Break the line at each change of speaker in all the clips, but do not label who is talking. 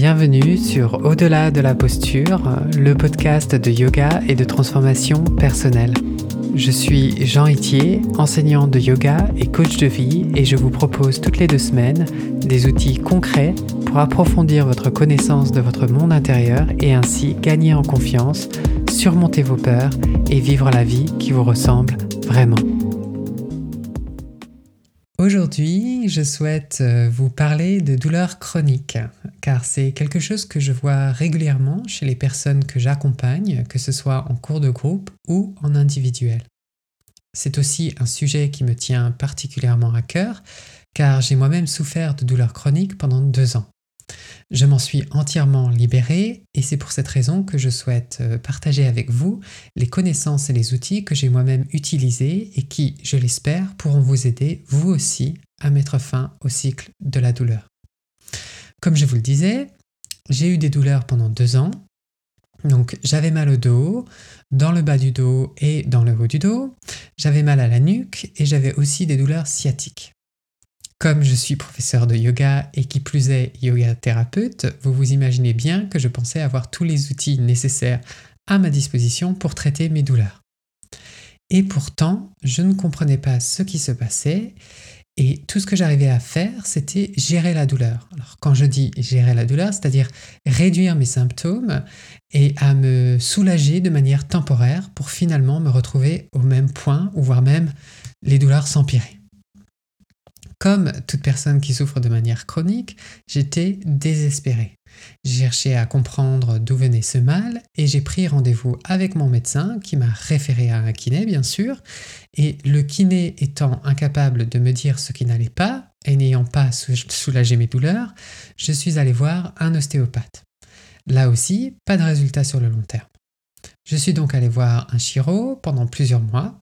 Bienvenue sur Au-delà de la posture, le podcast de yoga et de transformation personnelle. Je suis Jean Itier, enseignant de yoga et coach de vie et je vous propose toutes les deux semaines des outils concrets pour approfondir votre connaissance de votre monde intérieur et ainsi gagner en confiance, surmonter vos peurs et vivre la vie qui vous ressemble vraiment. Aujourd'hui, je souhaite euh, vous parler de douleurs chroniques, car c'est quelque chose que je vois régulièrement chez les personnes que j'accompagne, que ce soit en cours de groupe ou en individuel. C'est aussi un sujet qui me tient particulièrement à cœur, car j'ai moi-même souffert de douleurs chroniques pendant deux ans. Je m'en suis entièrement libérée et c'est pour cette raison que je souhaite euh, partager avec vous les connaissances et les outils que j'ai moi-même utilisés et qui, je l'espère, pourront vous aider, vous aussi, à mettre fin au cycle de la douleur. Comme je vous le disais, j'ai eu des douleurs pendant deux ans. Donc j'avais mal au dos, dans le bas du dos et dans le haut du dos. J'avais mal à la nuque et j'avais aussi des douleurs sciatiques. Comme je suis professeur de yoga et qui plus est yoga thérapeute, vous vous imaginez bien que je pensais avoir tous les outils nécessaires à ma disposition pour traiter mes douleurs. Et pourtant, je ne comprenais pas ce qui se passait et tout ce que j'arrivais à faire, c'était gérer la douleur. Alors quand je dis gérer la douleur, c'est-à-dire réduire mes symptômes et à me soulager de manière temporaire pour finalement me retrouver au même point ou voire même les douleurs s'empirer. Comme toute personne qui souffre de manière chronique, j'étais désespérée. J'ai cherché à comprendre d'où venait ce mal et j'ai pris rendez-vous avec mon médecin qui m'a référé à un kiné bien sûr. Et le kiné étant incapable de me dire ce qui n'allait pas et n'ayant pas soulagé mes douleurs, je suis allé voir un ostéopathe. Là aussi, pas de résultat sur le long terme. Je suis donc allé voir un chiro pendant plusieurs mois,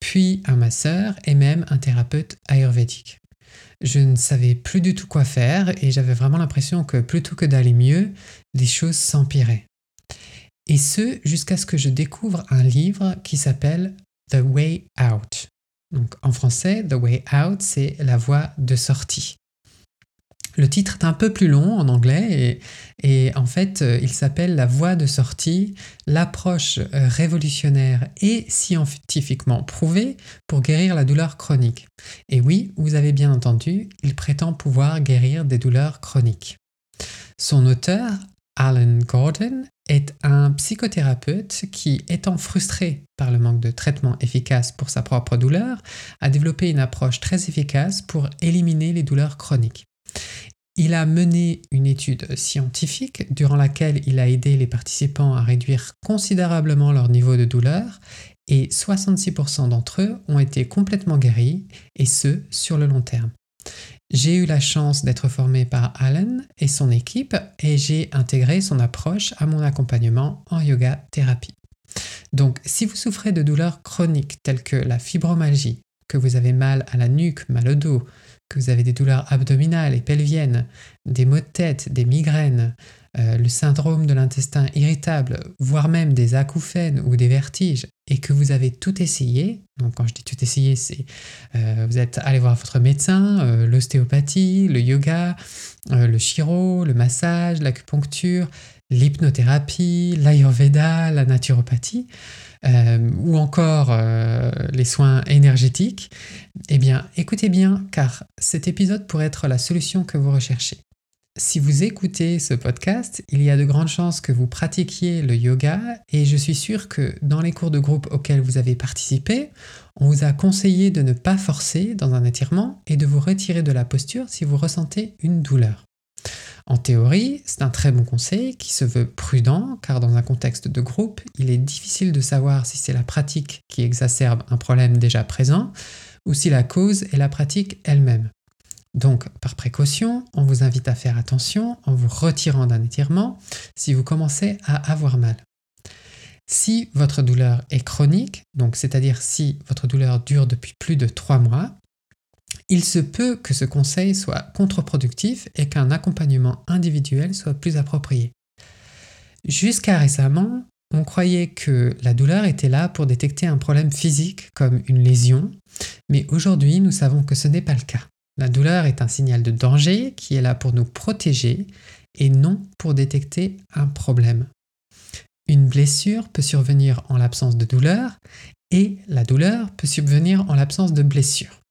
puis un masseur et même un thérapeute ayurvédique je ne savais plus du tout quoi faire et j'avais vraiment l'impression que plutôt que d'aller mieux, les choses s'empiraient. Et ce, jusqu'à ce que je découvre un livre qui s'appelle The Way Out. Donc en français, The Way Out, c'est la voie de sortie. Le titre est un peu plus long en anglais et, en fait euh, il s'appelle La voie de sortie, l'approche euh, révolutionnaire et scientifiquement prouvée pour guérir la douleur chronique. Et oui, vous avez bien entendu, il prétend pouvoir guérir des douleurs chroniques. Son auteur, Alan Gordon, est un psychothérapeute qui, étant frustré par le manque de traitement efficace pour sa propre douleur, a développé une approche très efficace pour éliminer les douleurs chroniques. Il a mené une étude scientifique durant laquelle il a aidé les participants à réduire considérablement leur niveau de douleur et 66% d'entre eux ont été complètement guéris et ce sur le long terme. J'ai eu la chance d'être formé par Alan et son équipe et j'ai intégré son approche à mon accompagnement en yoga thérapie. Donc si vous souffrez de douleurs chroniques telles que la fibromyalgie, que vous avez mal à la nuque, mal au dos, que vous avez des douleurs abdominales et pelviennes, des maux de tête, des migraines, euh, le syndrome de l'intestin irritable, voire même des acouphènes ou des vertiges, et que vous avez tout essayé, donc quand je dis tout essayé, c'est euh, vous êtes allé voir votre médecin, euh, l'ostéopathie, le yoga, le chiro, le massage, l'acupuncture, l'hypnothérapie, l'ayurveda, la naturopathie, euh, ou encore euh, les soins énergétiques, eh bien écoutez bien car cet épisode pourrait être la solution que vous recherchez. Si vous écoutez ce podcast, il y a de grandes chances que vous pratiquiez le yoga et je suis sûr que dans les cours de groupe auxquels vous avez participé, on vous a conseillé de ne pas forcer dans un étirement et de vous retirer de la posture si vous ressentez une douleur. En théorie, c'est un très bon conseil qui se veut prudent car dans un contexte de groupe, il est difficile de savoir si c'est la pratique qui exacerbe un problème déjà présent ou si la cause est la pratique elle-même. Donc, par précaution, on vous invite à faire attention en vous retirant d'un étirement si vous commencez à avoir mal. Si votre douleur est chronique, donc c'est-à-dire si votre douleur dure depuis plus de 3 mois, il se peut que ce conseil soit contre-productif et qu'un accompagnement individuel soit plus approprié. Jusqu'à récemment, on croyait que la douleur était là pour détecter un problème physique comme une lésion, mais aujourd'hui nous savons que ce n'est pas le cas. La douleur est un signal de danger qui est là pour nous protéger et non pour détecter un problème. Une blessure peut survenir en l'absence de douleur et la douleur peut subvenir en l'absence de blessure.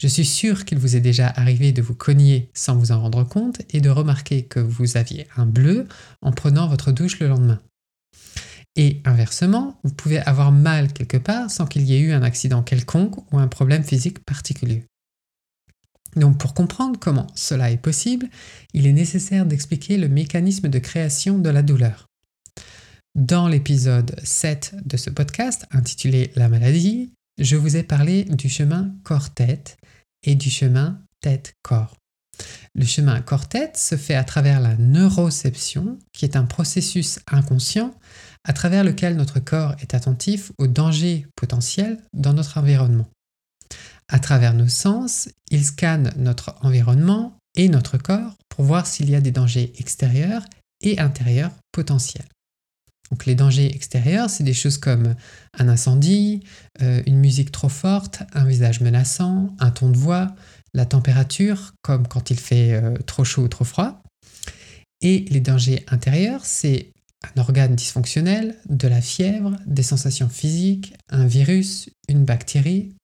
Je suis sûr qu'il vous est déjà arrivé de vous cogner sans vous en rendre compte et de remarquer que vous aviez un bleu en prenant votre douche le lendemain. Et inversement, vous pouvez avoir mal quelque part sans qu'il y ait eu un accident quelconque ou un problème physique particulier. Donc pour comprendre comment cela est possible, il est nécessaire d'expliquer le mécanisme de création de la douleur. Dans l'épisode 7 de ce podcast intitulé La maladie, je vous ai parlé du chemin corps-tête et du chemin tête-corps. Le chemin corps-tête se fait à travers la neuroception, qui est un processus inconscient à travers lequel notre corps est attentif aux dangers potentiels dans notre environnement. À travers nos sens, il scanne notre environnement et notre corps pour voir s'il y a des dangers extérieurs et intérieurs potentiels. Donc les dangers extérieurs, c'est des choses comme un incendie, euh, une musique trop forte, un visage menaçant, un ton de voix, la température, comme quand il fait euh, trop chaud ou trop froid. Et les dangers intérieurs, c'est un organe dysfonctionnel, de la fièvre, des sensations physiques, un virus, une bactérie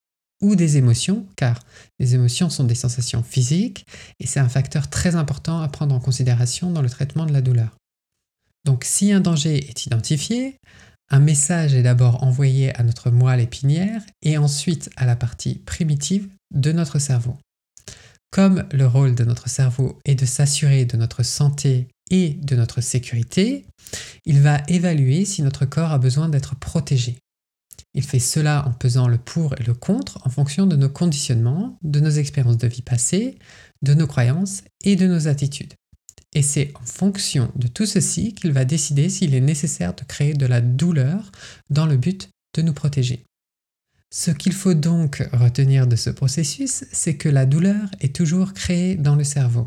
ou des émotions, car les émotions sont des sensations physiques et c'est un facteur très important à prendre en considération dans le traitement de la douleur. Donc si un danger est identifié, un message est d'abord envoyé à notre moelle épinière et ensuite à la partie primitive de notre cerveau. Comme le rôle de notre cerveau est de s'assurer de notre santé et de notre sécurité, il va évaluer si notre corps a besoin d'être protégé. Il fait cela en pesant le pour et le contre en fonction de nos conditionnements, de nos expériences de vie passées, de nos croyances et de nos attitudes. Et c'est en fonction de tout ceci qu'il va décider s'il est nécessaire de créer de la douleur dans le but de nous protéger. Ce qu'il faut donc retenir de ce processus, c'est que la douleur est toujours créée dans le cerveau.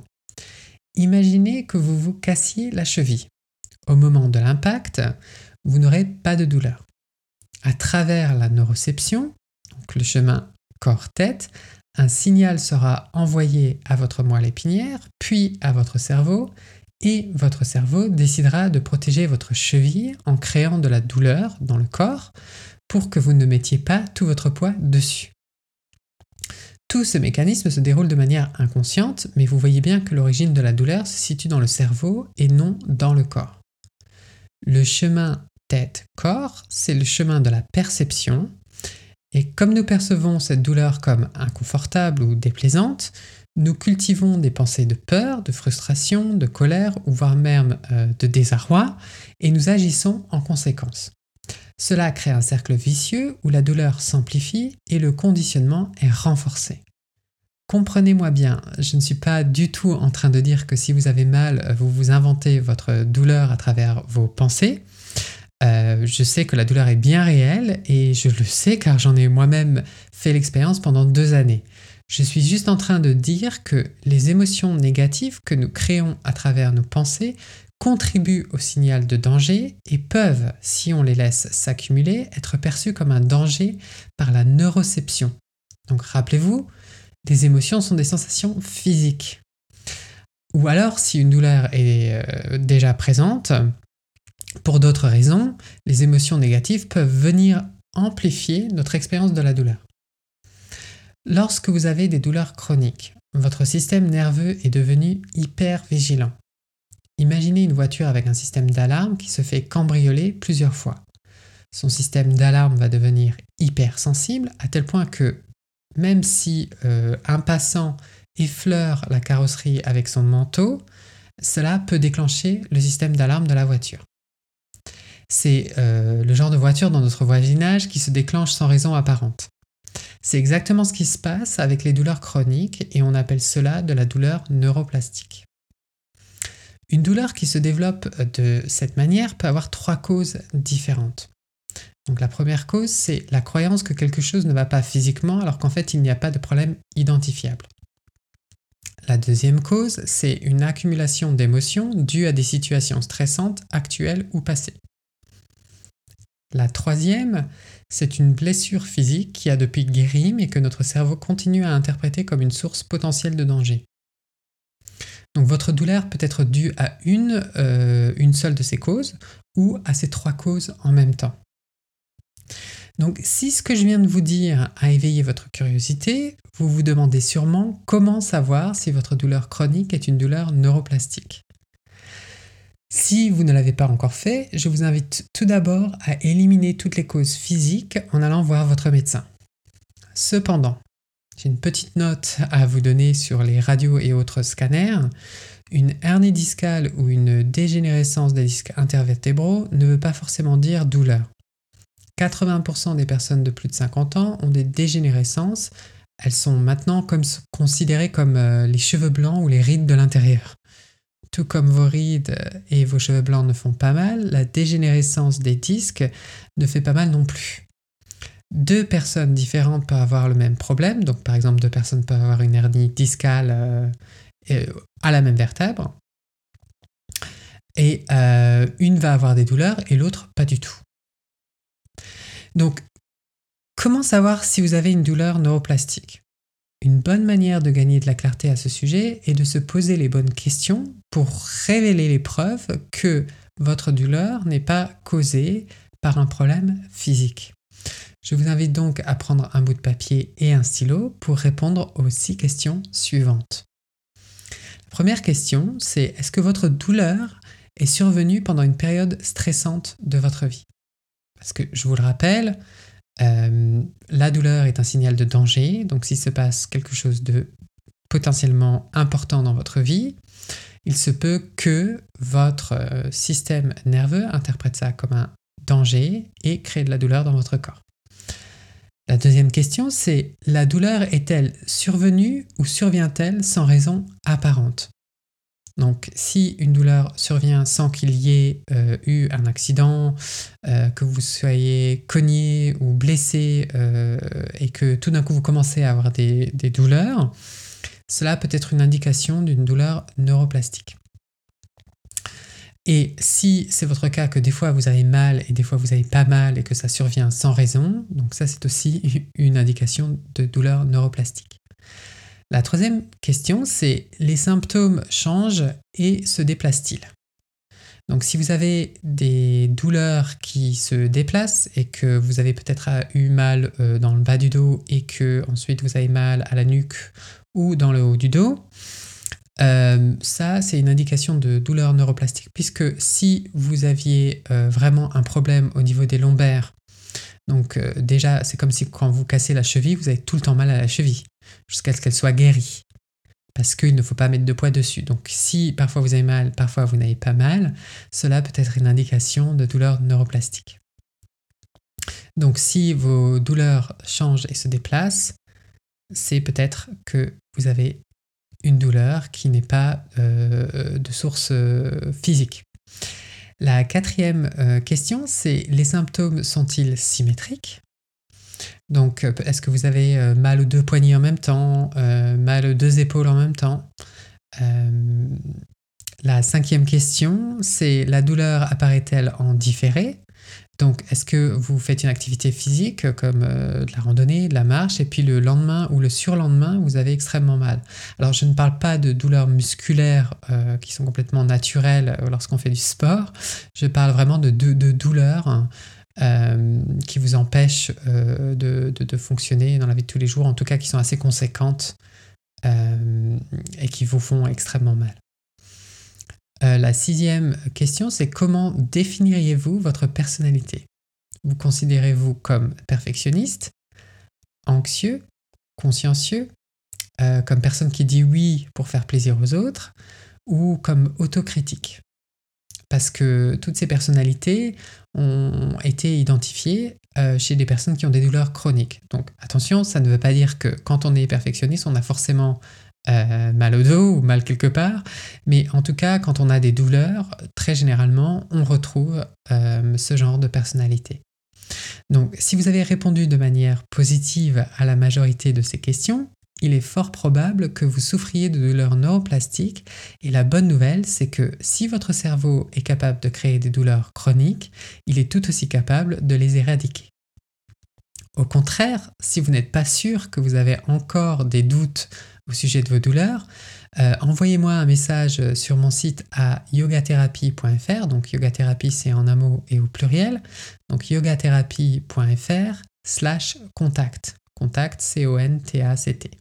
Imaginez que vous vous cassiez la cheville. Au moment de l'impact, vous n'aurez pas de douleur. À travers la neuroception, donc le chemin corps-tête, un signal sera envoyé à votre moelle épinière, puis à votre cerveau, et votre cerveau décidera de protéger votre cheville en créant de la douleur dans le corps pour que vous ne mettiez pas tout votre poids dessus. Tout ce mécanisme se déroule de manière inconsciente, mais vous voyez bien que l'origine de la douleur se situe dans le cerveau et non dans le corps. Le chemin tête-corps, c'est le chemin de la perception, et comme nous percevons cette douleur comme inconfortable ou déplaisante, nous cultivons des pensées de peur, de frustration, de colère ou voire même euh, de désarroi et nous agissons en conséquence. Cela crée un cercle vicieux où la douleur s'amplifie et le conditionnement est renforcé. Comprenez-moi bien, je ne suis pas du tout en train de dire que si vous avez mal, vous vous inventez votre douleur à travers vos pensées. Euh, je sais que la douleur est bien réelle et je le sais car j'en ai moi-même fait l'expérience pendant deux années. Je suis juste en train de dire que les émotions négatives que nous créons à travers nos pensées contribuent au signal de danger et peuvent, si on les laisse s'accumuler, être perçues comme un danger par la neuroception. Donc rappelez-vous, les émotions sont des sensations physiques. Ou alors, si une douleur est euh, déjà présente, pour d'autres raisons, les émotions négatives peuvent venir amplifier notre expérience de la douleur. Lorsque vous avez des douleurs chroniques, votre système nerveux est devenu hyper vigilant. Imaginez une voiture avec un système d'alarme qui se fait cambrioler plusieurs fois. Son système d'alarme va devenir hyper sensible à tel point que même si euh, un passant effleure la carrosserie avec son manteau, cela peut déclencher le système d'alarme de la voiture. C'est euh, le genre de voiture dans notre voisinage qui se déclenche sans raison apparente. C'est exactement ce qui se passe avec les douleurs chroniques et on appelle cela de la douleur neuroplastique. Une douleur qui se développe de cette manière peut avoir trois causes différentes. Donc la première cause, c'est la croyance que quelque chose ne va pas physiquement alors qu'en fait il n'y a pas de problème identifiable. La deuxième cause, c'est une accumulation d'émotions dues à des situations stressantes actuelles ou passées. La troisième, c'est une blessure physique qui a depuis guéri mais que notre cerveau continue à interpréter comme une source potentielle de danger. Donc votre douleur peut être due à une, euh, une seule de ces causes ou à ces trois causes en même temps. Donc si ce que je viens de vous dire a éveillé votre curiosité, vous vous demandez sûrement comment savoir si votre douleur chronique est une douleur neuroplastique. Si vous ne l'avez pas encore fait, je vous invite tout d'abord à éliminer toutes les causes physiques en allant voir votre médecin. Cependant, j'ai une petite note à vous donner sur les radios et autres scanners. Une hernie discale ou une dégénérescence des disques intervertébraux ne veut pas forcément dire douleur. 80% des personnes de plus de 50 ans ont des dégénérescences. Elles sont maintenant considérées comme euh, les cheveux blancs ou les rides de l'intérieur. Tout comme vos rides et vos cheveux blancs ne font pas mal, la dégénérescence des disques ne fait pas mal non plus deux personnes différentes peuvent avoir le même problème. Donc, par exemple, deux personnes peuvent avoir une hernie discale euh, à la même vertèbre. Et euh, une va avoir des douleurs et l'autre pas du tout. Donc, comment savoir si vous avez une douleur neuroplastique? Une bonne manière de gagner de la clarté à ce sujet est de se poser les bonnes questions pour révéler les preuves que votre douleur n'est pas causée par un problème physique. Je vous invite donc à prendre un bout de papier et un stylo pour répondre aux six questions suivantes. La première question, c'est est-ce que votre douleur est survenue pendant une période stressante de votre vie? Parce que je vous le rappelle, euh, la douleur est un signal de danger, donc s'il se passe quelque chose de potentiellement important dans votre vie, il se peut que votre euh, système nerveux interprète ça comme un danger et crée de la douleur dans votre corps. La deuxième question, c'est la douleur est-elle survenue ou survient-elle sans raison apparente? Donc, si une douleur survient sans qu'il y ait euh, eu un accident, euh, que vous soyez cogné ou blessé euh, et que tout d'un coup vous commencez à avoir des douleurs, cela peut être une indication d'une douleur neuroplastique. Et si c'est votre cas que des fois vous avez mal et des fois vous avez pas mal et que ça survient sans raison, donc ça c'est aussi une indication de douleur neuroplastique. La troisième question, c'est les symptômes changent et se déplacent-ils? Donc si vous avez des douleurs qui se déplacent et que vous avez peut-être eu mal euh, dans le bas du dos et que ensuite vous avez mal à la nuque ou dans le haut du dos, euh, ça, c'est une indication de douleur neuroplastique, puisque si vous aviez euh, vraiment un problème au niveau des lombaires, donc déjà, c'est comme si quand vous cassez la cheville, vous avez tout le temps mal à la cheville, jusqu'à ce qu'elle soit guérie, parce qu'il ne faut pas mettre de poids dessus. Donc si parfois vous avez mal, parfois vous n'avez pas mal, cela peut être une indication de douleur neuroplastique. Donc si vos douleurs changent et se déplacent, c'est peut-être que vous avez une douleur qui n'est pas euh, de source euh, physique. La quatrième euh, question, c'est les symptômes sont-ils symétriques? Donc, est-ce que vous avez mal aux deux poignets en même temps, mal aux deux épaules en même temps? La cinquième question, c'est la douleur apparaît-elle en différé? Donc, est-ce que vous faites une activité physique comme euh, de la randonnée, de la marche, et puis le lendemain ou le surlendemain, vous avez extrêmement mal? Alors, je ne parle pas de douleurs musculaires euh, qui sont complètement naturelles euh, lorsqu'on fait du sport, je parle vraiment de, douleurs qui vous empêchent de, fonctionner dans la vie de tous les jours, en tout cas qui sont assez conséquentes et qui vous font extrêmement mal. Euh, la sixième question, c'est comment définiriez-vous votre personnalité? Vous considérez-vous comme perfectionniste, anxieux, consciencieux, euh, comme personne qui dit oui pour faire plaisir aux autres, ou comme autocritique? Parce que toutes ces personnalités ont été identifiées euh, chez des personnes qui ont des douleurs chroniques. Donc attention, ça ne veut pas dire que quand on est perfectionniste, on a forcément euh, mal au dos ou mal quelque part. Mais en tout cas, quand on a des douleurs, très généralement, on retrouve euh, ce genre de personnalité. Donc, si vous avez répondu de manière positive à la majorité de ces questions, il est fort probable que vous souffriez de douleurs neuroplastiques et la bonne nouvelle, c'est que si votre cerveau est capable de créer des douleurs chroniques, il est tout aussi capable de les éradiquer. Au contraire, si vous n'êtes pas sûr que vous avez encore des doutes au sujet de vos douleurs, euh, envoyez-moi un message sur mon site à yogatherapie.fr. Donc yogatherapie c'est en un mot et au pluriel. Donc yogatherapie.fr slash contact. Contact C-O-N-T-A-C-T.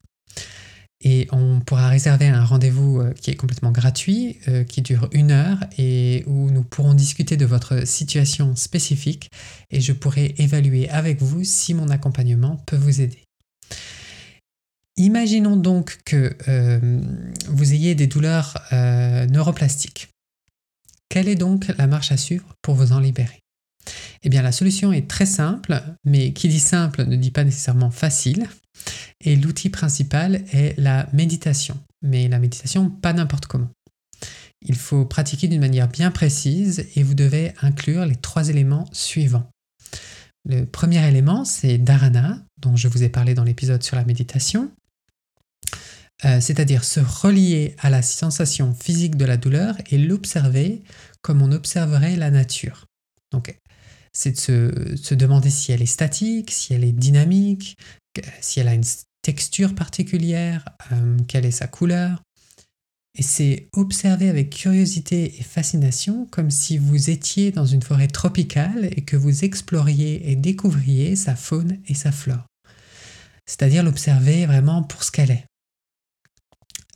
Et on pourra réserver un rendez-vous euh, qui est complètement gratuit, euh, qui dure une heure et où nous pourrons discuter de votre situation spécifique et je pourrai évaluer avec vous si mon accompagnement peut vous aider. Imaginons donc que euh, vous ayez des douleurs neuroplastiques. Quelle est donc la marche à suivre pour vous en libérer? Eh bien la solution est très simple, mais qui dit simple ne dit pas nécessairement facile. Et l'outil principal est la méditation. Mais la méditation, pas n'importe comment. Il faut pratiquer d'une manière bien précise et vous devez inclure les trois éléments suivants. Le premier élément, c'est dharana, dont je vous ai parlé dans l'épisode sur la méditation, euh, c'est-à-dire se relier à la sensation physique de la douleur et l'observer comme on observerait la nature. C'est de se, demander si elle est statique, si elle est dynamique, si elle a une texture particulière, euh, quelle est sa couleur. Et c'est observer avec curiosité et fascination comme si vous étiez dans une forêt tropicale et que vous exploriez et découvriez sa faune et sa flore. C'est-à-dire l'observer vraiment pour ce qu'elle est.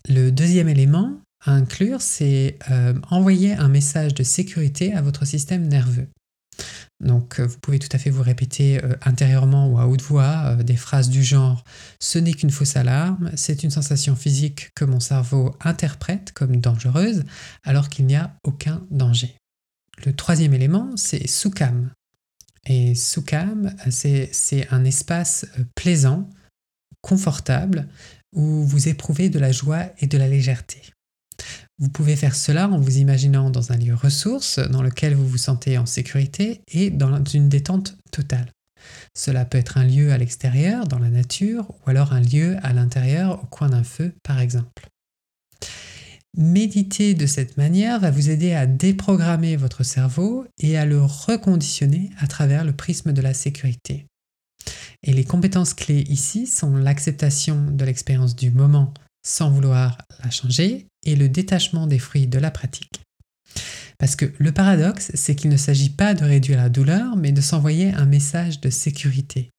Le deuxième élément à inclure, c'est euh, envoyer un message de sécurité à votre système nerveux. Donc euh, vous pouvez tout à fait vous répéter euh, intérieurement ou à haute voix euh, des phrases du genre ⁇ ce n'est qu'une fausse alarme, c'est une sensation physique que mon cerveau interprète comme dangereuse alors qu'il n'y a aucun danger. Le troisième élément, c'est Sukham. Et Sukham, c'est un espace plaisant, confortable, où vous éprouvez de la joie et de la légèreté. Vous pouvez faire cela en vous imaginant dans un lieu ressource dans lequel vous vous sentez en sécurité et dans une détente totale. Cela peut être un lieu à l'extérieur, dans la nature, ou alors un lieu à l'intérieur, au coin d'un feu, par exemple. Méditer de cette manière va vous aider à déprogrammer votre cerveau et à le reconditionner à travers le prisme de la sécurité. Et les compétences clés ici sont l'acceptation de l'expérience du moment sans vouloir la changer et le détachement des fruits de la pratique. Parce que le paradoxe, c'est qu'il ne s'agit pas de réduire la douleur, mais de s'envoyer un message de sécurité.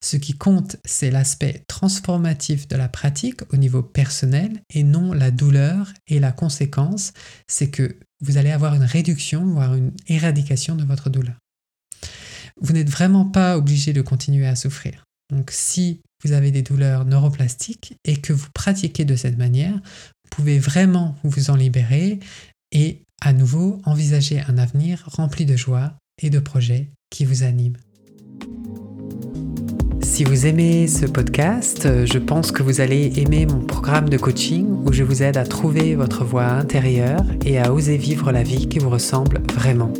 Ce qui compte, c'est l'aspect transformatif de la pratique au niveau personnel et non la douleur et la conséquence, c'est que vous allez avoir une réduction, voire une éradication de votre douleur. Vous n'êtes vraiment pas obligé de continuer à souffrir. Donc si vous avez des douleurs neuroplastiques et que vous pratiquez de cette manière, pouvez vraiment vous en libérer et à nouveau envisager un avenir rempli de joie et de projets qui vous animent. Si vous aimez ce podcast, je pense que vous allez aimer mon programme de coaching où je vous aide à trouver votre voie intérieure et à oser vivre la vie qui vous ressemble vraiment.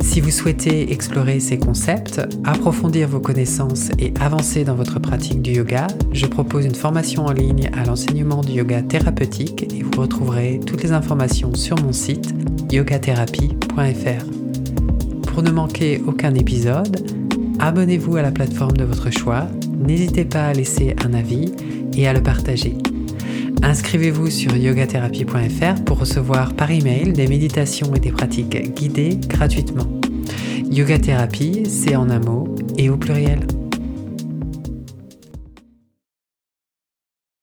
Si vous souhaitez explorer ces concepts, approfondir vos connaissances et avancer dans votre pratique du yoga, je propose une formation en ligne à l'enseignement du yoga thérapeutique et vous retrouverez toutes les informations sur mon site yogatherapie.fr. Pour ne manquer aucun épisode, abonnez-vous à la plateforme de votre choix, n'hésitez pas à laisser un avis et à le partager. Inscrivez-vous sur yogatherapie.fr pour recevoir par email des méditations et des pratiques guidées gratuitement. Yoga c'est en un mot et au pluriel.